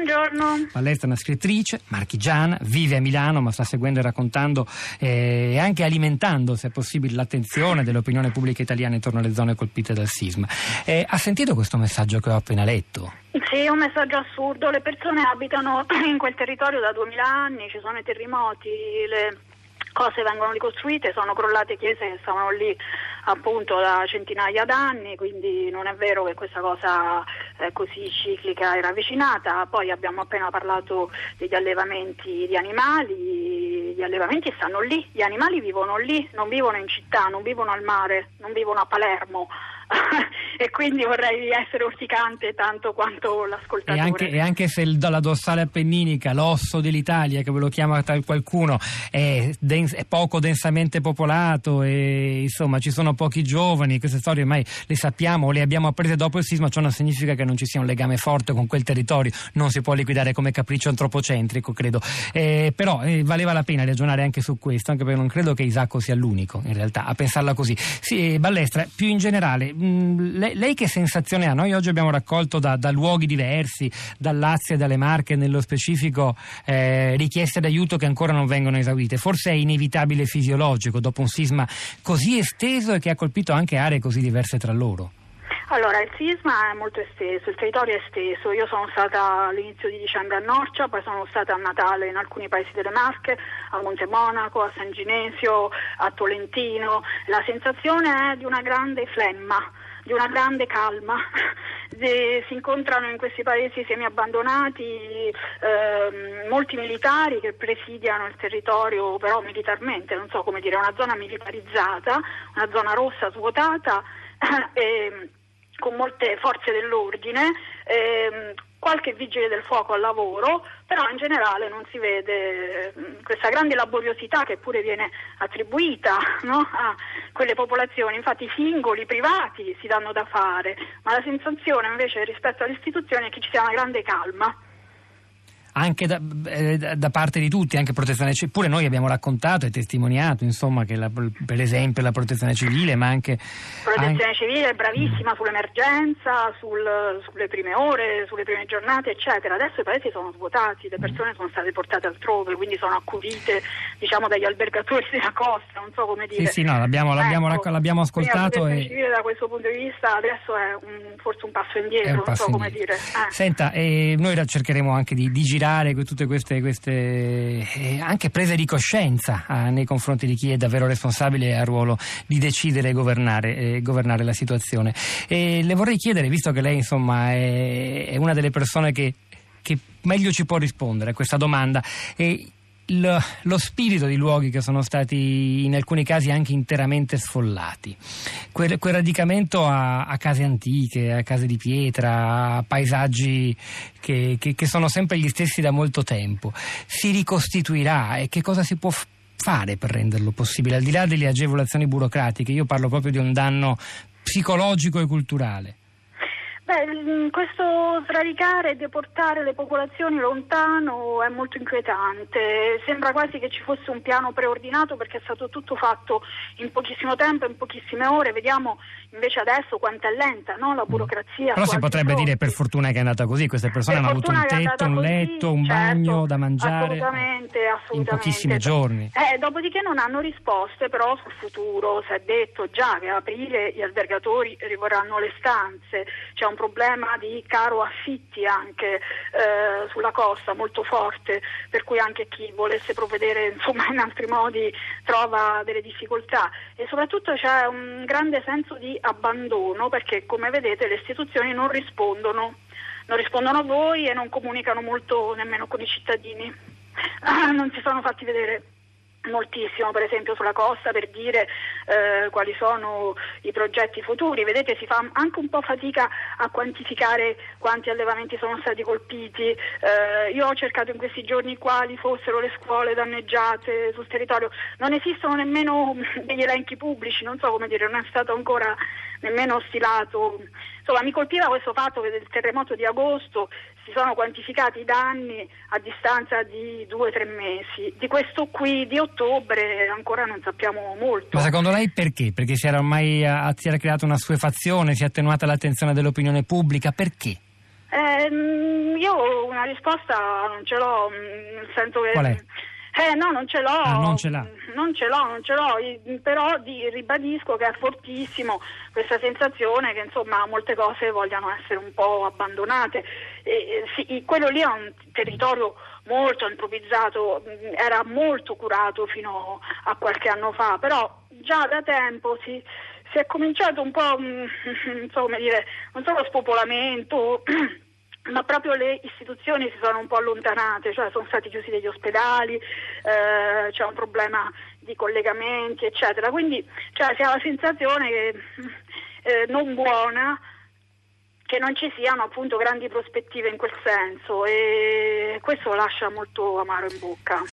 buongiorno. Valletta è una scrittrice, marchigiana, vive a Milano ma sta seguendo e raccontando eh, e anche alimentando, se è possibile, l'attenzione dell'opinione pubblica italiana intorno alle zone colpite dal sisma. Eh, ha sentito questo messaggio che ho appena letto? Sì, è un messaggio assurdo. Le persone abitano in quel territorio da 2000 anni, ci sono i terremoti, le cose vengono ricostruite, sono crollate chiese che stavano lì appunto da centinaia d'anni, quindi non è vero che questa cosa eh, così ciclica è ravvicinata. Poi abbiamo appena parlato degli allevamenti di animali, gli allevamenti stanno lì, gli animali vivono lì, non vivono in città, non vivono al mare, non vivono a Palermo. e quindi vorrei essere urticante tanto quanto l'ascoltatore. E anche, e anche se il, la dorsale appenninica, l'osso dell'Italia, che ve lo chiama tal qualcuno, è, dens- è poco densamente popolato e insomma ci sono pochi giovani, queste storie ormai le sappiamo, le abbiamo apprese dopo il sisma, ciò non significa che non ci sia un legame forte con quel territorio, non si può liquidare come capriccio antropocentrico, credo. Eh, però eh, valeva la pena ragionare anche su questo, anche perché non credo che Isacco sia l'unico in realtà a pensarla così. Sì, Ballestra, più in generale, mh, lei, lei, che sensazione ha? Noi oggi abbiamo raccolto da, da, luoghi diversi, dal Lazio e dalle Marche nello specifico, eh, richieste d'aiuto che ancora non vengono esaurite. Forse è inevitabile fisiologico dopo un sisma così esteso e che ha colpito anche aree così diverse tra loro. Allora, il sisma è molto esteso, il territorio è esteso. Io sono stata all'inizio di dicembre a Norcia, poi sono stata a Natale in alcuni paesi delle Marche, a Monte Monaco, a San Ginesio, a Tolentino. La sensazione è di una grande flemma di una grande calma. si incontrano in questi paesi semi-abbandonati eh, molti militari che presidiano il territorio però militarmente, non so come dire, una zona militarizzata, una zona rossa svuotata. Eh, con molte forze dell'ordine, ehm, qualche vigile del fuoco al lavoro, però in generale non si vede mm, questa grande laboriosità che pure viene attribuita no, a quelle popolazioni. Infatti i singoli privati si danno da fare, ma la sensazione invece rispetto alle istituzioni è che ci sia una grande calma anche da, eh, da, parte di tutti, anche protezione civile. Pure noi abbiamo raccontato e testimoniato, insomma, che la, per esempio la protezione civile, ma anche. Protezione anche... civile è bravissima sull'emergenza, sul, sulle prime ore, sulle prime giornate, eccetera. Adesso i paesi sono svuotati, le persone sono state portate altrove, quindi sono accudite, diciamo, dagli albergatori della costa, non so come dire. Sì, sì, no, l'abbiamo, l'abbiamo, ecco, l'abbiamo ascoltato. La protezione e... civile da questo punto di vista adesso è un, forse un passo indietro, un non passo so indietro. come dire. Eh. Senta, eh, noi cercheremo anche di, di girare tutte queste, queste eh, anche prese di coscienza eh, nei confronti di chi è davvero responsabile e ha ruolo di decidere e governare, eh, governare la situazione. E le vorrei chiedere, visto che lei insomma è, è una delle persone che, che, meglio ci può rispondere a questa domanda, lo, lo, spirito di luoghi che sono stati in alcuni casi anche interamente sfollati. Quel, quel radicamento a, a, case antiche, a case di pietra, a paesaggi che, che, che, sono sempre gli stessi da molto tempo, si ricostituirà e che cosa si può fare per renderlo possibile? Al di là delle agevolazioni burocratiche, io parlo proprio di un danno psicologico e culturale. Beh, mm, questo sradicare e deportare le popolazioni lontano è molto inquietante. Sembra quasi che ci fosse un piano preordinato perché è stato tutto fatto in pochissimo tempo, in pochissime ore. Vediamo invece adesso quanto è lenta no? la burocrazia. Però si potrebbe pronti. dire per fortuna che è andata così. Queste persone per hanno avuto un tetto, un letto, un certo, bagno da mangiare assolutamente, assolutamente. in pochissimi giorni. Eh, dopodiché non hanno risposte però sul futuro. Si è detto già che a aprile gli albergatori rivorranno le stanze. C'è un problema di caro affitti anche eh, sulla costa molto forte, per cui anche chi volesse provvedere insomma, in altri modi trova delle difficoltà. E soprattutto c'è un grande senso di abbandono perché come vedete le istituzioni non rispondono, non rispondono a voi e non comunicano molto nemmeno con i cittadini, non si sono fatti vedere moltissimo per esempio sulla costa per dire eh, quali sono i progetti futuri. Vedete si fa anche un po' fatica a quantificare quanti allevamenti sono stati colpiti. Eh, io ho cercato in questi giorni quali fossero le scuole danneggiate sul territorio. Non esistono nemmeno degli elenchi pubblici non so come dire non è stato ancora nemmeno stilato insomma mi colpiva questo fatto che del terremoto di agosto si sono quantificati i danni a distanza di due o tre mesi. Di questo qui di ottobre ancora non sappiamo molto. Ma secondo lei perché? Perché si era ormai eh, si era creata una suefazione, si è attenuata l'attenzione dell'opinione pubblica, perché? Eh, io una risposta non ce l'ho, mm, nel senso che... Eh no, non ce l'ho. Ah, non ce l'ha. Non ce l'ho, non ce l'ho, però di, ribadisco che è fortissimo questa sensazione che insomma molte cose vogliano essere un po' abbandonate. E, sì, quello lì è un territorio molto improvvisato, era molto curato fino a qualche anno fa, però già da tempo si, si è cominciato un po', insomma, dire, non solo spopolamento, ma proprio le istituzioni si sono un po' allontanate, cioè sono stati chiusi degli ospedali, eh, c'è un problema di collegamenti, eccetera. Quindi cioè, si ha la sensazione che, eh, non buona che non ci siano appunto grandi prospettive in quel senso e questo lascia molto amaro in bocca.